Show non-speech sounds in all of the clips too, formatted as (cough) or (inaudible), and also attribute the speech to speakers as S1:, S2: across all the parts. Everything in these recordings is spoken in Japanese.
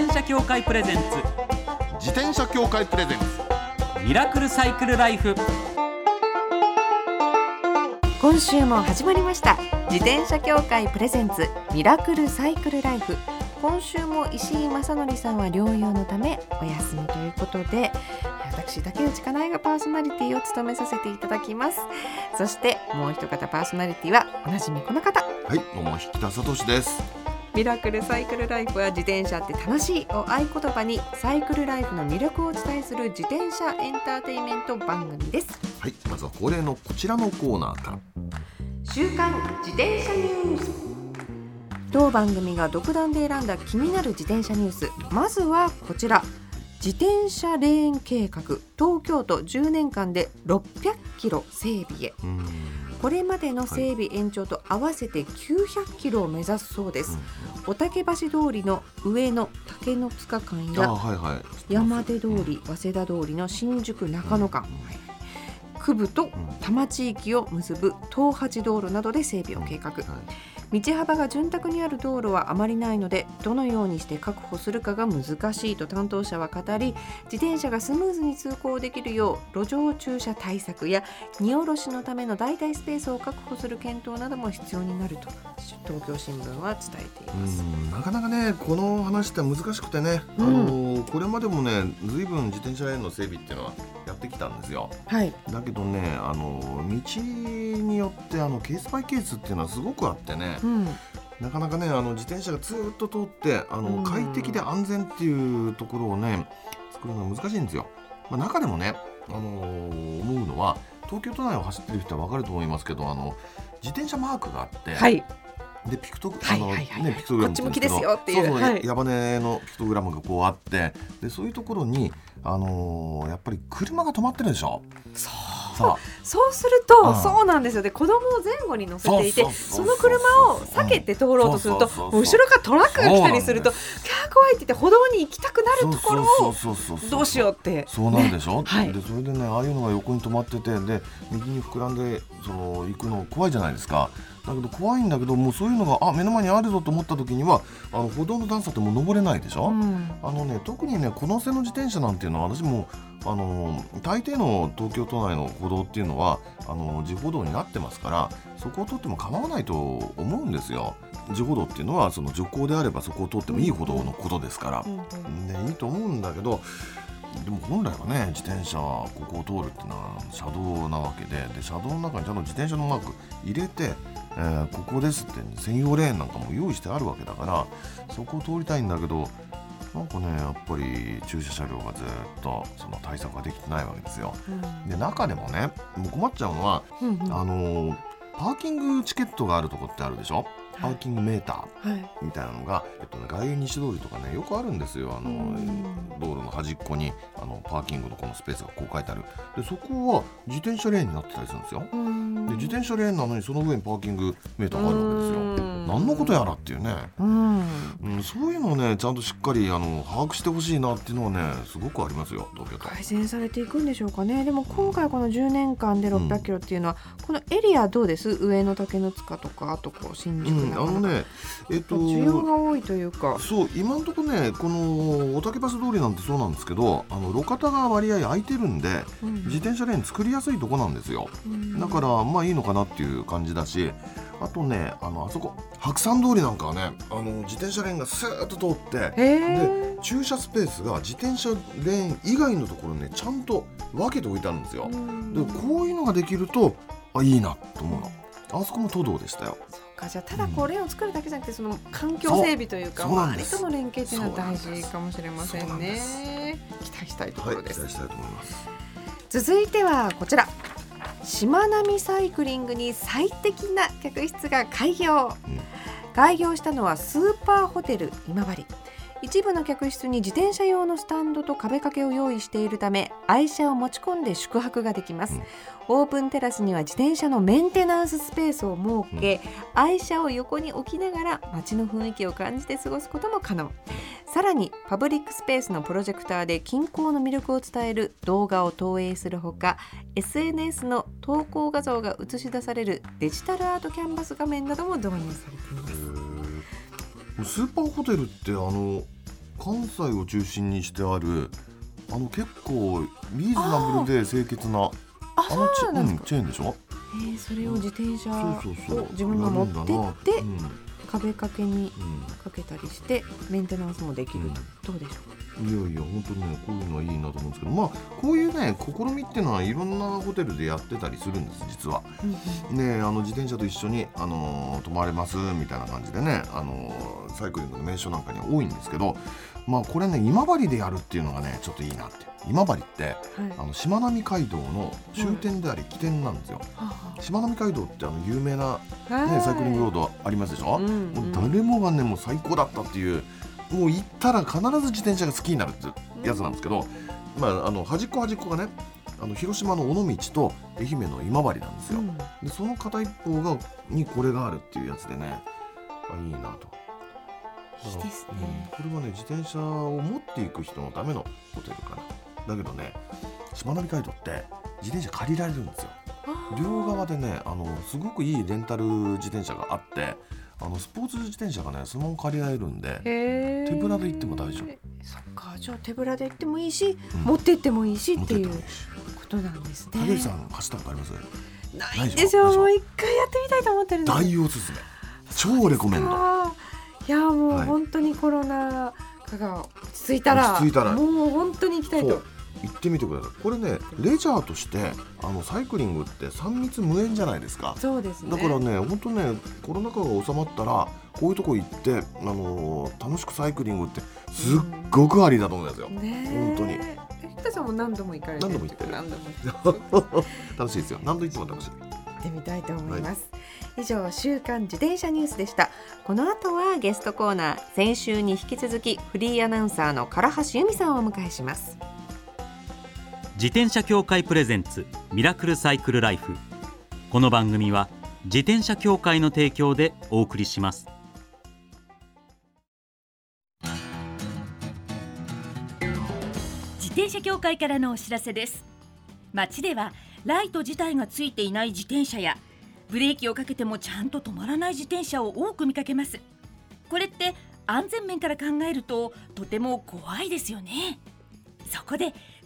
S1: 転車協会プレゼンツ。
S2: 自転車協会プレゼンツ。
S1: ミラクルサイクルライフ。
S3: 今週も始まりました。自転車協会プレゼンツ。ミラクルサイクルライフ。今週も石井正則さんは療養のためお休みということで私竹内かなえがパーソナリティを務めさせていただきます。そしてもう一方パーソナリティはおなじみこの方。
S2: はいどうも引田聡です
S3: ミラクルサイクルライフは自転車って楽しいを合言葉にサイクルライフの魅力をお伝えする自転車エンターテインメント番組です。
S2: はいまずは恒例のこちらのコーナーから。
S3: 週刊自転車ニュース。当番組が独断で選んだ気になる自転車ニュース。まずはこちら。自転車レーン計画。東京都10年間で600キロ整備へ。
S2: うん
S3: これまでの整備延長と合わせて900キロを目指すそうです、おたけ橋通りの上野竹の塚間
S2: あ
S3: や
S2: はいはい。
S3: 山手通り早稲田通りの新宿中野間。区部と多摩地域を結ぶ東八道路などで整備を計画。
S2: はい
S3: 道幅が潤沢にある道路はあまりないのでどのようにして確保するかが難しいと担当者は語り自転車がスムーズに通行できるよう路上駐車対策や荷下ろしのための代替スペースを確保する検討なども必要になると東京新聞は伝えています。
S2: うんなかなかねこの話って難しくてね、
S3: うん。
S2: あのこれまでもねずいぶん自転車レーンの整備っていうのはやってきたんですよ。
S3: はい、
S2: だけどねあの道によってあのケースバイケースっていうのはすごくあってね
S3: うん。
S2: なかなかねあの自転車がずーっと通ってあの、
S3: うん。
S2: 快適で安全っていうところをね作るのが難しいんですよ、まあ、中でもね、あの思うのは東京都内を走ってる人は分かると思いますけどあの自転車マークがあって、
S3: はい、
S2: でピクトグラム
S3: こっち向きですよっていう。
S2: そうそう、
S3: はい。
S2: 矢羽のピクトグラムがこうあってでそういうところにあのーやっぱり車が止まってるでしょ。
S3: そう。
S2: さ
S3: そう。(laughs) すると、
S2: うん。
S3: そうなんですよ。で子供を前後に乗せていて
S2: そ
S3: の車を避けて通ろうとすると後ろからトラックが来たりするとキャー怖いって言って歩道に行きたくな
S2: あ
S3: るところをどうしようって。
S2: そうなるでしょ、
S3: はい。
S2: でそれでねああいうのが横に止まっててで右に膨らんでその行くの怖いじゃないですかだけど怖いんだけどもうそういうのがあ目の前にあるぞと思った時にはあの歩道の段差ってもう登れないでしょ、
S3: うん
S2: あのね特にねこの背の自転車なんていうのは私もあの大抵の東京都内の歩道っていうのはあの自歩道になってますからそこを通っても構わないと思うんですよ。自歩道っていうのはその徐行であればそこを通ってもいい歩道のことですから。ね、いいと思うんだけどでも本来はね自転車はここを通るっていうのは車道なわけでで車道の中にちゃんと自転車のマーク入れて、えーここですって専用レーンなんかも用意してあるわけだからそこを通りたいんだけどなんかねやっぱり駐車車両がずっとその対策ができてないわけですよ。で中でもねもう困っちゃうのは、
S3: うんうん。
S2: あのーパーキングチケットがあるとこってあるでしょ？パーキングメーター
S3: はい。
S2: みたいなのが、えっとね、外苑西通りとかねよくあるんですよ。あの
S3: うん。
S2: 道路の端っこにあのパーキングのこのスペースがこう書いてある。でそこは自転車レーンになってたりするんですよ。
S3: うん。
S2: で自転車レーンなのにその上にパーキングメーターがあるわけですよ。
S3: うん。
S2: 何のことやらっていうね、
S3: うん。
S2: うん、そういうのをねちゃんとしっかりあの把握してほしいなっていうのはねすごくありますよ東京都。
S3: 改善されていくんでしょうかね。でも今回この10年間で600キロっていうのは、このエリアどうです？上野竹の塚とかあとこう新宿
S2: うん、あのねえっと
S3: 需要が多いというか
S2: そう今のところねこのおたけ橋通りなんてそうなんですけどあの路肩が割合空いてるんで
S3: うん
S2: 自転車レーン作りやすいとこなんですよ
S3: うん
S2: だからまあいいのかなっていう感じだしあとねあのあそこ白山通りなんかはねあの自転車レーンがスーッと通ってで駐車スペースが自転車レーン以外のところにねちゃんと分けておいてあるんですよ。でこういうのができるとあいいなと思うの。あそこも都道でしたよ。
S3: かじゃあただこうレーンを作るだけじゃなくてその環境整備というか周りとの連携っていうのは大事かもしれませんね。期待したいとこ
S2: はい、
S3: ろです、
S2: 期待したいいます。
S3: 続いてはこちら。しまなみサイクリングに最適な客室が開業、
S2: うん。
S3: 開業したのはスーパーホテル今治一部の客室に自転車用のスタンドと壁掛けを用意しているため愛車を持ち込んで宿泊ができます、
S2: うん。
S3: オープンテラスには自転車のメンテナンススペースを設け、愛車を横に置きながら街の雰囲気を感じて過ごすことも可能。さらにパブリックスペースのプロジェクターで近郊の魅力を伝える動画を投影するほか SNS の投稿画像が映し出されるデジタルアートキャンバス画面なども導入されています
S2: スーパーホテルってあの関西を中心にしてあるあの結構リーズナブルで清潔な
S3: あ
S2: あのチェ,、うん、チェーンでしょ？
S3: えーそれを自転車を自分が持ってって
S2: うん。
S3: 壁掛けに
S2: うん。
S3: かけたりしてメンテナンスもできる。どうでしょ
S2: いやいや本当にねこういうのはいいなと思うんですけどまあこういうね試みっていうのはいろんなホテルでやってたりするんです実は。ねあの自転車と一緒に、あのー泊まれますみたいな感じでね、あのーサイクリングの名所なんかには多いんですけどまあこれね今治でやるっていうのがねちょっといいなって。今治って
S3: はい。
S2: あのしまなみ海道の終点であり起点なんですよ。
S3: は
S2: しまなみ海道ってあの有名な、ね、サイクリングロー
S3: ド
S2: ドありますでしょ、
S3: うんうん。
S2: もう誰もがねもう最高だったっていうもう行ったら必ず自転車が好きになるってやつなんですけど、まああの端っこ端っこがねあの広島の尾道と愛媛の今治なんですよ。
S3: うん
S2: でその片一方がにこれがあるっていうやつでねあいいなと。
S3: いいです
S2: うん
S3: ね、
S2: これはね自転車を持っていく人のためのホテルかな。だけどねしまなみ海道って自転車借りられるんですよ。両側でねあのすごくいいレンタル自転車があってあのスポーツ自転車がねそのまま借りられるんで、手ぶらで行っても大丈夫。
S3: そっかじゃあ手ぶらで行ってもいいし、
S2: うん。
S3: 持って行ってもいいし
S2: 持
S3: っていうことなんですね。
S2: 竹内さん走ったことあります？
S3: ないんですよ。もう一回やってみたいと思ってるんです。
S2: 大おすすめ超レコメンド。
S3: いやもう
S2: はい。
S3: 本当にコロナ禍が落ち着いたら
S2: 落ち着いたら。
S3: もう本当に行きたいと
S2: 行ってみてください。これねレジャーとしてあのサイクリングって3密無縁じゃないですか。
S3: そうですね。
S2: だからね本当ねコロナ禍が収まったらこういうとこ行って、あのー楽しくサイクリングってすっごくありだと思いますよ、
S3: ねえ。
S2: 本当に。
S3: 生田さんも何度も行かれてる
S2: 何度も行ってる。(laughs) 楽しいですよ。何度行っても楽しい。
S3: 行ってみたいと思います、以上週刊自転車ニュースでした。この後はゲストコーナー。先週に引き続きフリーアナウンサーの唐橋由美さんをお迎えします
S1: 自転車協会プレゼンツミラクルサイクルライフ。この番組は自転車協会の提供でお送りします。
S4: 自転車協会からのお知らせです。街ではライト自体がついていない自転車やブレーキをかけてもちゃんと止まらない自転車を多く見かけます。これって安全面から考えるととても怖いですよね。そこで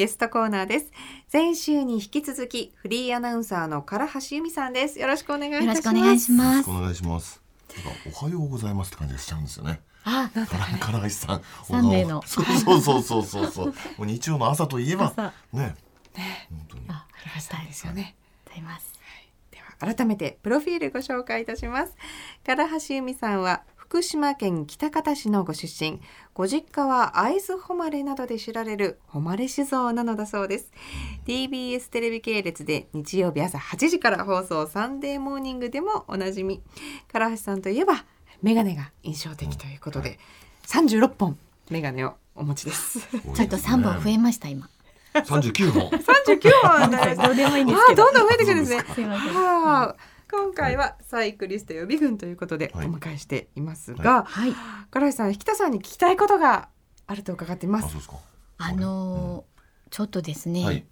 S3: ゲストコーナーです。先週に引き続きフリーアナウンサーの唐橋由美さんです。よろしくお願いします。
S5: よろしくお願いします。
S2: お願いします。なんかおはようございますって感じがしちゃうんですよね。
S5: あ、
S2: 唐橋さん
S5: サンデーの
S2: そうそうそうそうそうそう。もう日曜の朝といえば。
S5: 朝。
S2: ね。本当に。
S5: あ、ありがたい。ですよね。ございます。
S3: では改めてプロフィールご紹介いたします。唐橋由美さんは福島県喜多方市のご出身ご実家は会津誉れなどで知られる誉れ酒造なのだそうです。TBS テレビ系列で日曜日朝8時から放送サンデーモーニングでもおなじみ。唐橋さんといえばメガネが印象的ということで36本メガネをお持ちです。
S5: ちょっと三本増えました今。
S2: 三十九本。
S3: 39本です (laughs)
S5: どうでもいいんです
S3: あ
S5: けど。
S3: どんどん増えてくるんですね。
S5: すいません。
S3: はあ、今回はサイクリスト予備軍ということでお
S2: はい。
S3: 迎えしていますが、
S5: はい。
S3: 唐橋さん、引田さんに聞きたいことがあると伺っています。
S2: あそうですか。
S5: あのーちょっとですね、
S2: はい。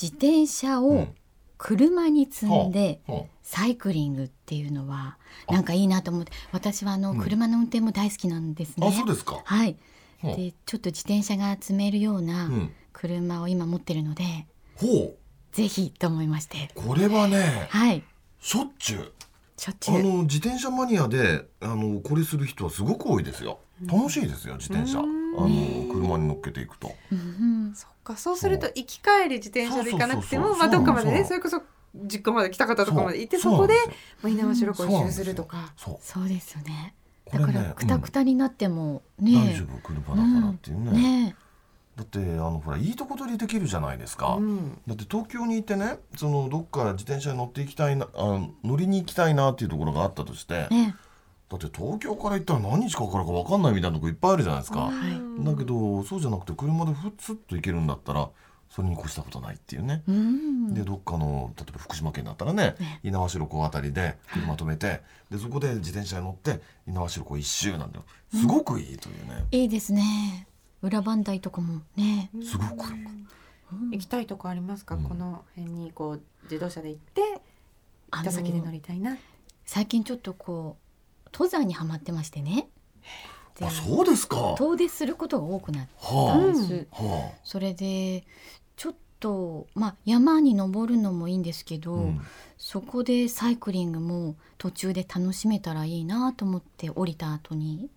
S5: 自転車を
S2: うん。
S5: 車に積んで
S2: は
S5: サイクリングっていうのは
S2: あ。
S5: なんかいいなと思って、私はあの
S2: うん。
S5: 車の運転も大好きなんです
S2: あ
S5: ね。
S2: あそうですか。
S5: はい。
S2: はあ。
S5: で、ちょっと自転車が積めるよう
S2: う
S5: なん。車を今持ってるので、
S2: ほ
S5: ぜひと思いまして。
S2: うこれはね
S5: はい。
S2: しょっちゅう。
S3: しょっちゅう。
S2: あの自転車マニアであのこれする人はすごく多いですよ。楽しいですよ自転車。あ
S3: うん。
S2: の車に乗っけていくと。
S5: うん。
S3: そっか、そうすると行き帰り自転車で行かなくても、まあどっかまでね、
S2: そ
S3: れこそ実家まで来た方とかまで行って
S2: そ
S3: こでまあ猪苗代湖を一周するとか。
S2: そう。
S5: ですよね。だからくたくたになっても
S2: うん。大
S5: ね
S2: 丈夫車だからっていうね,、
S5: ね
S2: だってあのほらいいとこ取りできるじゃないですか、
S3: うん。
S2: だって東京にいてねそのどっか自転車に乗っていきたいなあ乗りに行きたいなっていうところがあったとして、
S5: ね
S2: だって東京から行ったら何日かかるか分かんないみたいなとこいっぱいあるじゃないですか、
S5: はい
S2: だけどそうじゃなくて車でふっつっと行けるんだったらそれに越したことないっていうね、
S5: うん。
S2: でどっかの例えば福島県だったらね
S5: ね
S2: 猪苗代湖あたりで車止めてでそこで自転車に乗って猪苗代湖一周なんだよすごくいいというね、
S5: いいですね裏磐梯とかもね。
S2: すごく
S3: 行きたいとこありますか、
S2: うん。
S3: この辺にこう自動車で行って行
S5: あ
S3: った先で乗
S5: の
S3: りたいな。
S5: 最近ちょっとこう登山にはまってましてね。で
S2: あそうですか。は
S5: 遠出することが多くなった
S2: あ、
S5: んです、
S2: は
S5: それでちょっとまあ山に登るのもいいんですけ
S2: あ、
S5: ど、
S2: うん。
S5: そこでサイクリングも途中で楽しめたらいいなと思って降りた後に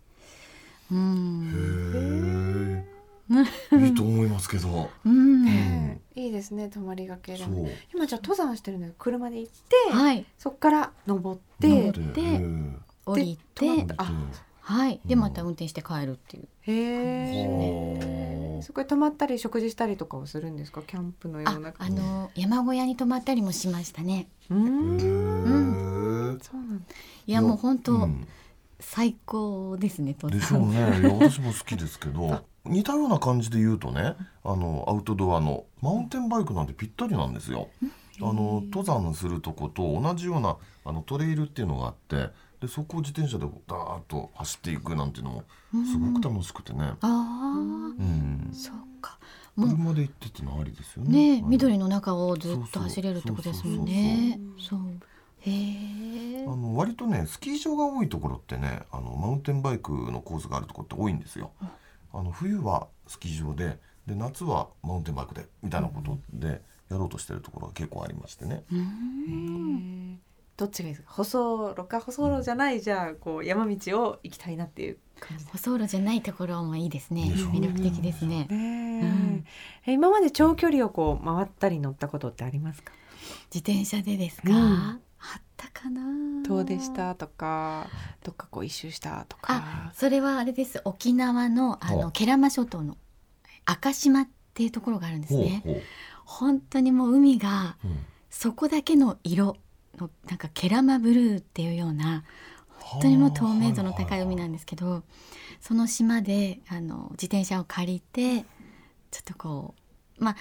S5: うん。
S2: へえいいと思いますけど、
S5: うん、
S2: うん。
S3: いいですね泊まりがけで。今じゃあ登山してるのよ。車で行って、
S5: はい。
S3: そこから登って
S2: で
S5: 降りてはい。で
S2: うん。
S5: また運転して帰るっていう。
S3: へえ。
S2: は
S3: そこで泊まったり食事したりとかをするんですか？キャンプのよ
S5: あ
S3: うな
S5: あの山小屋に泊まったりもしましたね。
S3: う
S2: あ
S3: ん。
S2: へえ
S3: そうなんだ。
S5: いやもう本当、
S2: うん
S5: 最高ですね登
S2: でしょう
S5: 山
S2: ね。いや私も好きですけど (laughs) 似たような感じで言うとねあのアウトドアのマウンテンバイクなんてぴったりなんですよ。あの登山するとこと同じようなあのトレイルっていうのがあってでそこを自転車でダーッと走っていくなんていうのもすごく楽しくてね。
S5: ああ
S2: うん、
S5: そうか。
S2: 車で行ってってのありですよね。
S5: ね緑の中をずっと走れるってことですもんね。
S3: そ
S5: そう
S2: あの割とねスキー場が多いところってねあのマウンテンバイクのコースがあるところって多いんですよ。あの冬はスキー場でで夏はマウンテンバイクでみたいなことでやろうとしてるところが結構ありましてね。
S5: うん。
S3: どっちがいいですか？舗装路か舗装路じゃないじゃあこう山道を行きたいなっていう感じ
S5: 舗装路じゃないところもいいですね。魅力的ですね。
S3: ね
S5: うん。
S3: え今まで長距離をこう回ったり乗ったことってありますか？
S5: 自転車でですか、
S3: うん
S5: かな。
S3: 遠出した？とかどっかこう一周したと
S5: あ
S3: か
S5: それはあれです。沖縄のあの慶良間諸島の赤島っていうところがあるんですね。本当にもう海がそこだけの色のなんかケラマブルーっていうような本当にもう透明度の高い海なんですけどその島であの自転車を借りてちょっとこうまあ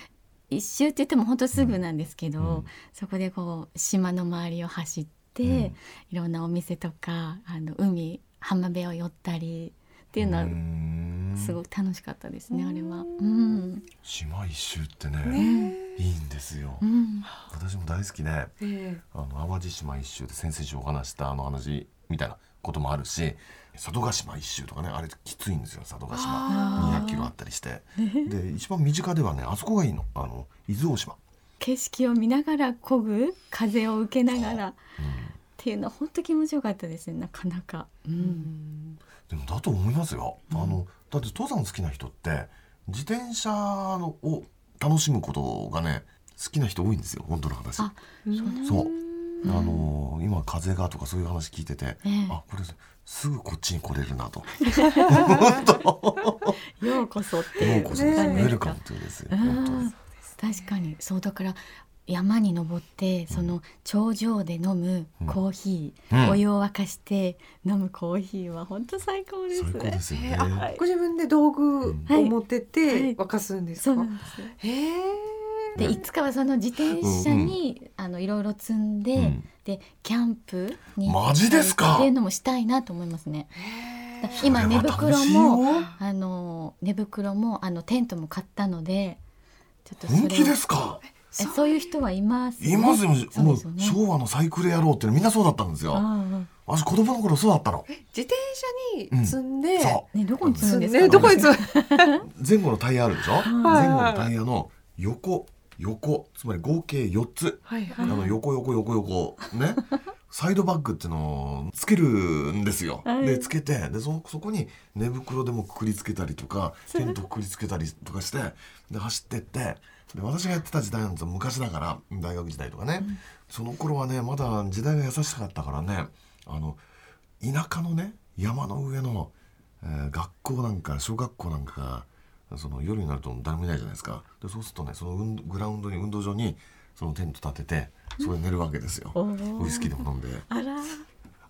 S5: 一周って言っても本当すぐなんですけど、
S2: うん。
S5: そこでこう島の周りを走って、
S2: うん。
S5: いろんなお店とかあの海浜辺を寄ったりっていうのは
S2: ん。
S5: すごく楽しかったですね、あれは。うん。
S2: 島一周ってね
S3: ね。
S2: いいんですよ。
S5: うん。
S2: 私も大好きで、
S3: え
S2: あの淡路島一周で先々週お話したあの話みたいなこともあるし佐渡島一周とかねあれきついんですよ佐渡島。
S3: あ
S2: 200キロあったりして。(laughs) で一番身近ではねあそこがいいの。あの伊豆大島、
S5: 景色を見ながら漕ぐ風を受けながら。っ
S2: う
S5: ていうのは本当気持ちよかったですねなかなか。う、
S3: うん。
S2: でもだと思いますよ、あのだって登山好きな人って自転車のを楽しむことがね好きな人多いんですよ本当の話。
S5: あそう。
S2: あの今風がとかそういう話聞いてて、
S5: ええ。
S2: あこれすぐこっちに来れるなと。(laughs)
S5: ようこそって。
S2: ようこそです
S3: ね。
S2: ウェルカムというですよ本当
S5: うん確かに。そうだから山に登ってその頂上で飲むコーヒー、
S2: うん。
S5: お湯を沸かして飲むコーヒーは本当最高です
S2: 最高ですよね。
S3: えーあご自分で道具を持ってて沸かすんですか、
S5: そうなんです
S3: へえ
S5: でいつかはその自転車に、あのいろいろ積んで、
S2: うん。
S5: でキャンプに
S2: マジですか？
S5: っていうのもしたいなと思いますね。今寝袋もあの寝袋もあのテントも買ったのでちょっとそれを
S2: 本気ですか？
S5: えそういう人はいます、
S2: いますよ、
S5: そう
S2: もう
S5: ですよね。
S2: 昭和のサイクル野郎ってみんなそうだったんですよ。
S5: ああ
S2: 私子供の頃そうだったの。
S3: 自転車に積んで、
S2: そ
S5: ねどこに積むんですか、
S3: ねどこに積む？
S2: う (laughs) 前後のタイヤあるでしょ？
S3: はい。
S2: 前後のタイヤの横横つまり合計4つ。
S3: はいはい。
S2: あの横横横横。ね。(laughs) サイドバッグっていうのをつけるんですよ。
S5: はい。
S2: でつけてでそそこに寝袋でもくくりつけたりとかテントくくりつけたりとかしてで走ってってで私がやってた時代なんですよ昔だから大学時代とかね、その頃はねまだ時代が優しかったからねあの田舎のね山の上の、えー学校なんか小学校なんかがその夜になると誰もいないじゃないですか。でそうするとねその運グラウンドに運動場にそのテント立ててそこで寝るわけですよ、ウイスキーでも飲んで。
S5: あら。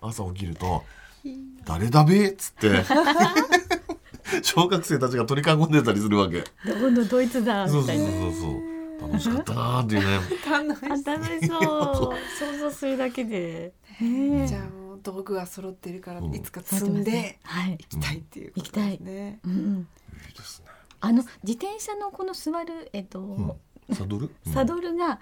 S2: 朝起きると「誰だべ?」っつって。(laughs) 小学生たちが取り囲んでたりするわけ。
S5: 今度ドイツだ？
S2: そうそうそうそう。楽しかったなーっていうね。
S5: あ楽しそう。想像するだけで。ね
S3: じゃあもう道具は揃ってるから
S2: うん。
S3: いつか積んで
S5: はい。
S3: 行きたいっていうことですね。
S5: うんうん。
S2: いいですね
S5: あの自転車のこの座るえっと、
S2: ん。サドル、うん。
S5: サドルが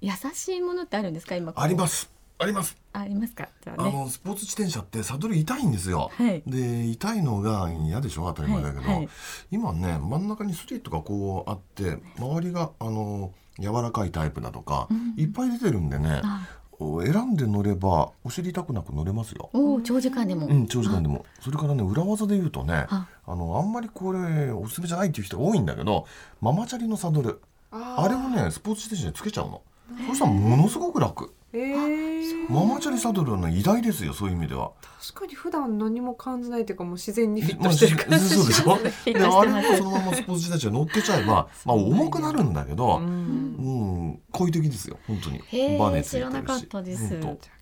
S5: 優しいものってあるんですか？今
S2: あります。あります。
S5: ありますか？じゃあ
S2: あ
S5: ね
S2: のスポーツ自転車ってサドル痛いんですよ、
S5: はい。
S2: で痛いのが嫌でしょ？当たり前だけど、
S5: はいはい。
S2: 今ね真ん中にスリットがこうあって周りがあの柔らかいタイプだとか、いっぱい出てるんでね
S5: あ
S2: 選んで乗ればお尻痛くなく乗れますよ。
S5: おお長時間でも、
S2: うん、長時間でも。それからね裏技で言うとね
S5: あ。
S2: あのあんまりこれおすすめじゃないっていう人が多いんだけどママチャリのサドル。
S3: あ
S2: あれをねスポーツ自転車につけちゃうの。そしたらものすごく楽
S3: えー、
S2: ママチャリサドルはね偉大ですよそういう意味では。
S3: 確かに普段何も感じないというかもう自然にフィッ
S2: まあ
S3: トしてる感じ。
S2: そうでしょ？(laughs) であれもそのままスポーツ自転車に乗っけちゃえばまあ重くなるんだけど
S3: う
S2: うんん好意的ですよ本当に。バネついてるし。
S5: 知らなかったです。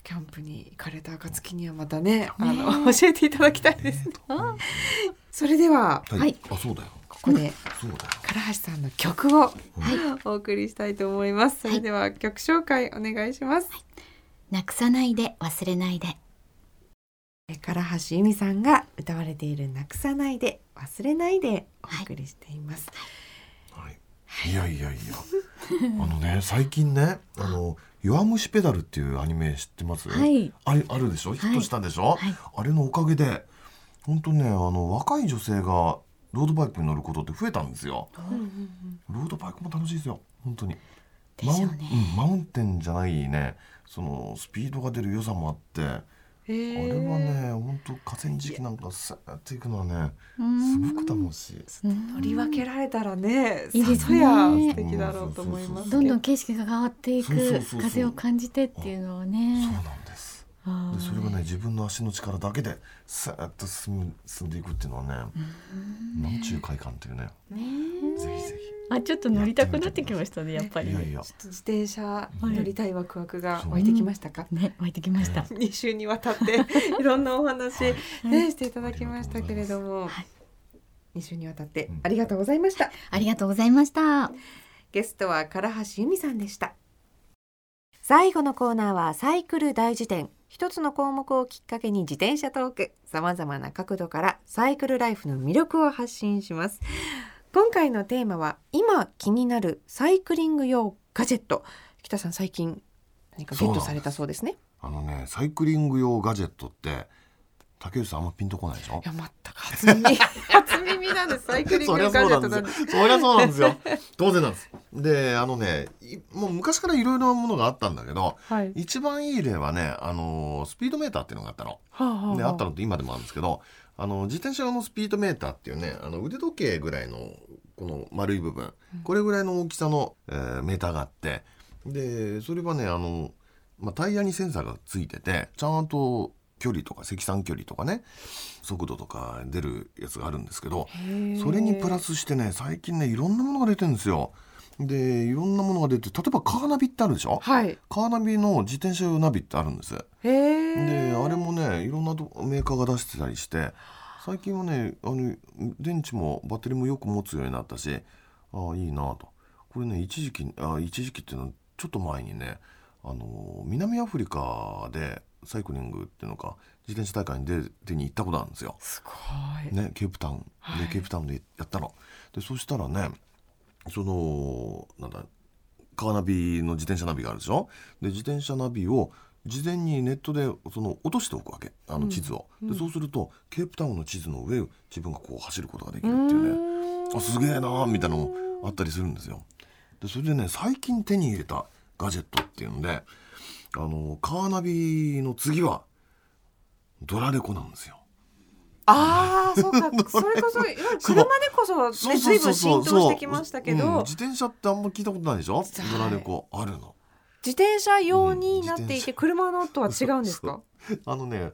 S3: キャンプに行かれた暁にはまたねあの教えていただきたいです。(laughs) それでは
S2: はい、
S5: はい。
S2: あそうだよ
S3: ここで唐橋さんの曲をお送りしたいと思います。それでは曲紹介お願いします。
S5: なくさないで忘れないで。
S3: 唐橋由美さんが歌われているなくさないで忘れないでお送りしています。
S2: はい、い。やいやいや。(laughs) あのね最近ねあの弱虫ペダルっていうアニメ知ってます、
S5: はい。
S2: あれあるでしょ？ヒットしたでしょ、
S5: はい。
S2: あれのおかげで本当ねあの若い女性がロードバイクに乗ることって増えたんですよ。ロードバイクも楽しいですよ。本当に。
S5: でしょうね。
S2: マウン,、うん、マウンテンじゃないね。そのスピードが出る良さもあって。あれはね本当河川敷なんかさーっていくのはねすごく楽しい。
S3: 乗り分けられたらね、
S5: いいですね。
S3: さぞや素敵だろうと思います。
S5: ど。んどん景色が変わってい
S2: そうそう
S5: く
S2: そうそう。
S5: 風を感じてっていうのはね。
S2: そうなんででそれがね自分の足の力だけでさーっと進む進んでいくっていうのはねなんちゅう快感っていうね。ぜひぜ
S5: あちょっと乗りたくなってきましたねやっぱり。
S2: ひいやいや。
S3: ちょっと自転車乗りたいワクワクが湧いてきましたか？
S5: ね湧いてきました。
S3: 2週にわたって (laughs) いろんなお話、ね、していただきましたけれども、
S5: はい。
S3: 2週にわたってありがとうございました。
S5: ありがとうございました。
S3: ゲストは唐橋由美さんでした。最後のコーナーはサイクル大辞典一つの項目をきっかけに自転車トーク。さまざまな角度からサイクルライフの魅力を発信します。今回のテーマは今気になるサイクリング用ガジェット。北さん最近何かゲットされたそうですね。
S2: あのねサイクリング用ガジェットって竹内さんあんまピンとこないでしょ？
S3: いや全く初耳。(laughs) 初耳なんです。サイクリング用ガジェットなんです
S2: そりゃそうなんですよ。当然なんです。であのねいもう昔からいろいろなものがあったんだけど
S3: はい。
S2: 一番いい例はねあのスピードメーターっていうのがあったの。
S3: はあはあは
S2: であったのって今でもあるんですけどあの自転車用のスピードメーターっていうねあの腕時計ぐらいのこの丸い部分。これぐらいの大きさの、えーメーターがあって。でそれはねあの、まあ、タイヤにセンサーがついててちゃんと距離とか積算距離とかね速度とか出るやつがあるんですけどそれにプラスしてね最近ねいろんなものが出てるんですよ。でいろんなものが出て例えばカーナビってあるでしょ？
S3: はい。
S2: カーナビの自転車用ナビってあるんです。であれもねいろんなとメーカーが出してたりして最近はねあの電池もバッテリーもよく持つようになったしああいいなと。これね一時期あ一時期っていうのはちょっと前にねあの南アフリカでサイクリングっていうのか自転車大会に出出に行ったことあるんですよ。
S3: すごい。
S2: ね、ケープタウン。で、
S3: はい。
S2: ケープタウンでやったの。でそしたらねそのなんだカーナビの自転車ナビがあるでしょ？で自転車ナビを事前にネットでその落としておくわけ。あの地図を、でそうするとケープタウンの地図の上を自分がこう走ることができるっていうね。あすげえなーみたいなのもあったりするんですよ。でそれでね最近手に入れたガジェットっていうのであのカーナビの次はドラレコなんですよ。
S3: ああそうか。(laughs) それこそいわゆる車でこそね随分浸透してきましたけ
S2: うん。
S3: ど
S2: 自転車ってあんま聞いたことないでしょ？ドラレコあるの。
S3: 自転車用になっていて車のとは違うんですか？
S2: あのね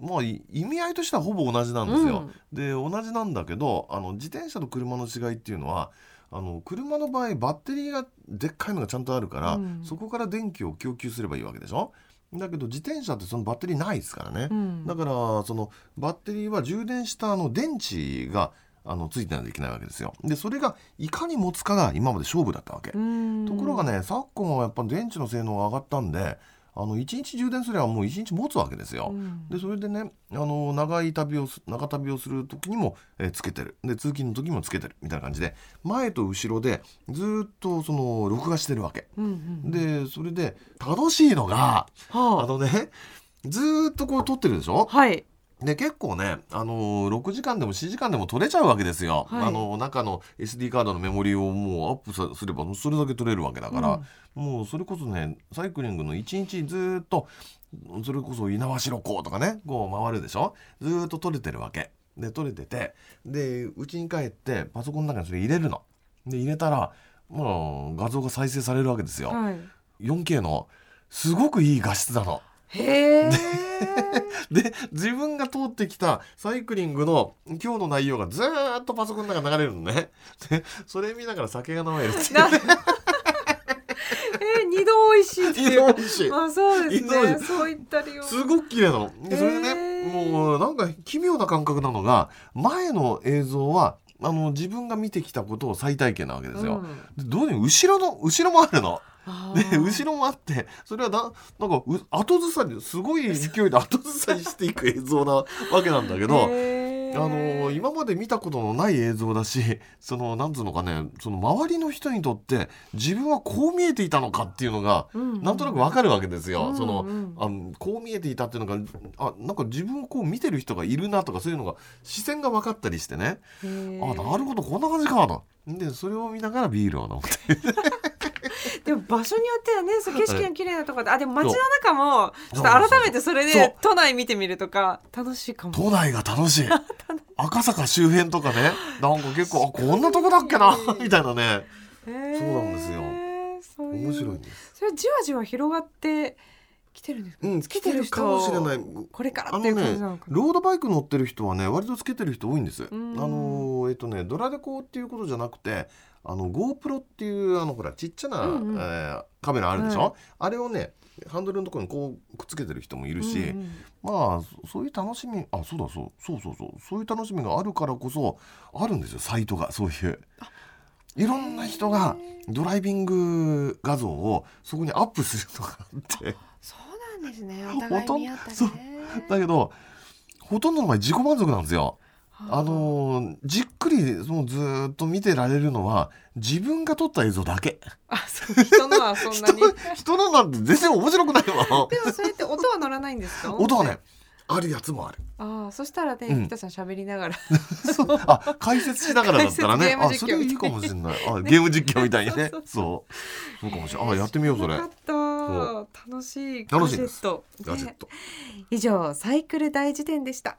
S2: まあい意味合いとしてはほぼ同じなんですよ、で同じなんだけどあの自転車と車の違いっていうのはあの車の場合バッテリーがでっかいのがちゃんとあるから、
S3: うん。
S2: そこから電気を供給すればいいわけでしょ？だけど自転車ってそのバッテリーないですからね、
S3: うん。
S2: だからそのバッテリーは充電したあの電池があのついてないといけないわけですよ。でそれがいかに持つかが今まで勝負だったわけ、
S3: うん。
S2: ところがね昨今はやっぱ電池の性能が上がったんであの1日充電すればもう1日持つわけですよ、
S3: うん。
S2: でそれでねあの長い旅をす長旅をする時にも、えーつけてる。で通勤の時もつけてる。みたいな感じで。前と後ろでずーっとその録画してるわけ。
S3: うんうん
S2: でそれで楽しいのがあ。
S3: は
S2: のねずーっとこう撮ってるでしょ？
S3: あはい
S2: で結構ね、あのー6時間でも7時間でも取れちゃうわけですよ、
S3: はい。
S2: あの中の SD カードのメモリをもうアップさすればそれだけ取れるわけだから、もうそれこそねサイクリングの1日ずーっとそれこそ猪苗代湖とかねこう回るでしょ？ずーっと取れてるわけ。で取れててで家に帰ってパソコンの中にそれ入れるの。で入れたらもう画像が再生されるわけですよ、
S3: はい。
S2: 4K のすごくいい画質なの。
S3: へえ (laughs)
S2: で自分が通ってきたサイクリングの今日の内容がずーっとパソコンの中に流れるのね。でそれ見ながら酒が飲めるって
S3: なえ二度美味しいって
S2: い
S3: いう
S2: い美味しい。
S3: あそうですね。そう言ったりを
S2: すごく綺麗なの。でそれでね、もうなんか奇妙な感覚なのが前の映像はあの自分が見てきたことを再体験なわけですよ、でどうにも後ろの後ろもあるので後ろもあってそれはななんかう後ずさりすごい勢いで後ずさりしていく映像なわけなんだけど、あの今まで見たことのない映像だしそのなんつうのかねその周りの人にとって自分はこう見えていたのかっていうのが、なんとなくわかるわけですよ。
S3: うん
S2: その
S3: うん
S2: あのこう見えていたっていうのがあなんか自分をこう見てる人がいるなとかそういうのが視線が分かったりしてね。あなるほどこんな感じかと。でそれを見ながらビールを飲むって (laughs)
S3: でも場所によってはね景色が綺麗なところであでも街の中もちょっと改めてそれで都内見てみるとか楽しいかも。
S2: 都内が楽しい。(laughs) 赤坂周辺とかねなんか結構あこんなとこだっけなみたいなね。そうなんですよ。面白いんです。
S3: それじわじわ広がってきてるんですか？
S2: うん、
S3: つけてる人。
S2: かもしれない。
S3: これからっていう感じ
S2: ね
S3: なのか。な
S2: ロードバイク乗ってる人はね割とつけてる人多いんです。あ
S3: ん。
S2: のえっとねドラレコっていうことじゃなくてあの GoPro っていうあのほらちっちゃな、
S3: うんうん。
S2: えーカメラあるでしょ、
S3: はい。
S2: あれをねハンドルのところにこうくっつけてる人もいるし、
S3: うんうん。
S2: まあそそういう楽しみあそうだそうそうそうそうそういう楽しみがあるからこそあるんですよサイトがそういう。いろんな人がドライビング画像をそこにアップするのがあって。
S3: そうなんですね。お互いったね。
S2: だけどほとんどの場合自己満足なんですよ。あのーじっくりもうずーっと見てられるのは自分が撮った映像だけ。
S3: あそう人のはそんなに。(laughs)
S2: 人のなんて全然面白くないわ。
S3: でもそれって音は乗らないんですか？(laughs)
S2: 音はねあるやつもある。
S3: ああそしたらね
S2: うん。
S3: 北さん喋りながら。(laughs)
S2: そう。あ解説しながらだったらね。あそれいいかもしれない。あゲーム実況みたいにね。
S3: そう
S2: そうかもしれない。あやってみようそれ。
S3: 楽しい。
S2: 楽しいです。ェット。
S3: 以上サイクル大辞典でした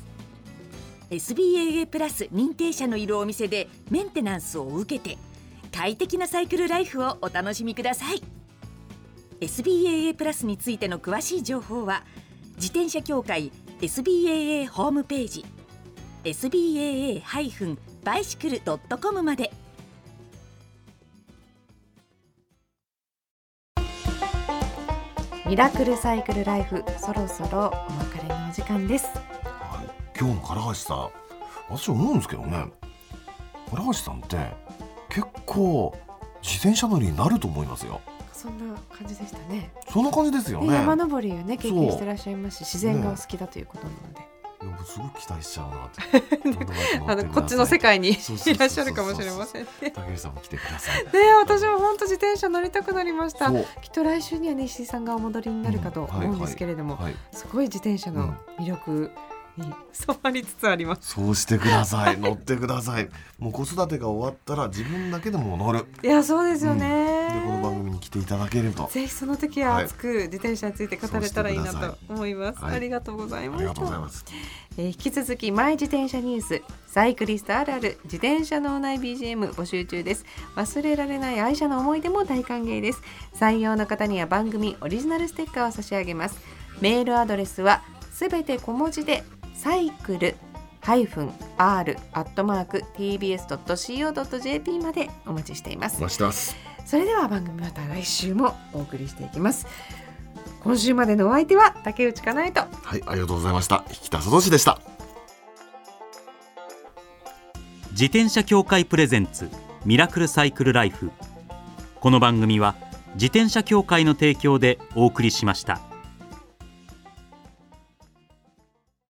S4: SBAA プラス認定者のいるお店でメンテナンスを受けて快適なサイクルライフをお楽しみください。SBAA プラスについての詳しい情報は自転車協会 SBAA ホームページ SBAA- バイシクルドットコムまで。
S3: ミラクルサイクルライフそろそろお別れのお時間です、
S2: 今日の唐橋さん私思うんですけどね唐橋さんって結構自転車乗りになると思いますよ。
S3: そんな感じでしたね。
S2: そんな感じですよね。
S3: ね山登りをね経験してらっしゃいますし自然がお好きだということなので、
S2: いやもうすごく期待しちゃうなって (laughs)
S3: あのこっちの世界にいらっしゃるかもしれませんね。ね
S2: 竹内さんも来てください。
S3: 私も本当自転車乗りたくなりました。きっと来週にはね石井さんがお戻りになるかと思うんですけれども、
S2: はい
S3: すごい自転車の魅力に染まりつつあります。
S2: そうしてください。乗ってください。もう子育てが終わったら自分だけでも乗る。
S3: いやそうですよね。
S2: でこの番組に来ていただけると。
S3: ぜひその時は熱く自転車について語れたらいいなと思います。
S2: はい。
S3: ありがとうございます。
S2: ありがとうございます。
S3: えー引き続きマイ自転車ニュースサイクリストあるある自転車脳内 BGM 募集中です。忘れられない愛車の思い出も大歓迎です。採用の方には番組オリジナルステッカーを差し上げます。メールアドレスはすべて小文字でサイクル -r アットマーク tbs.co.jp までお待ちしています。
S2: お待ちしてます。
S3: それでは番組また来週もお送りしていきます。今週までのお相手は竹内かなえと。
S2: はいありがとうございました。引田聡でした。
S1: 自転車協会プレゼンツミラクルサイクルライフ。この番組は自転車協会の提供でお送りしました。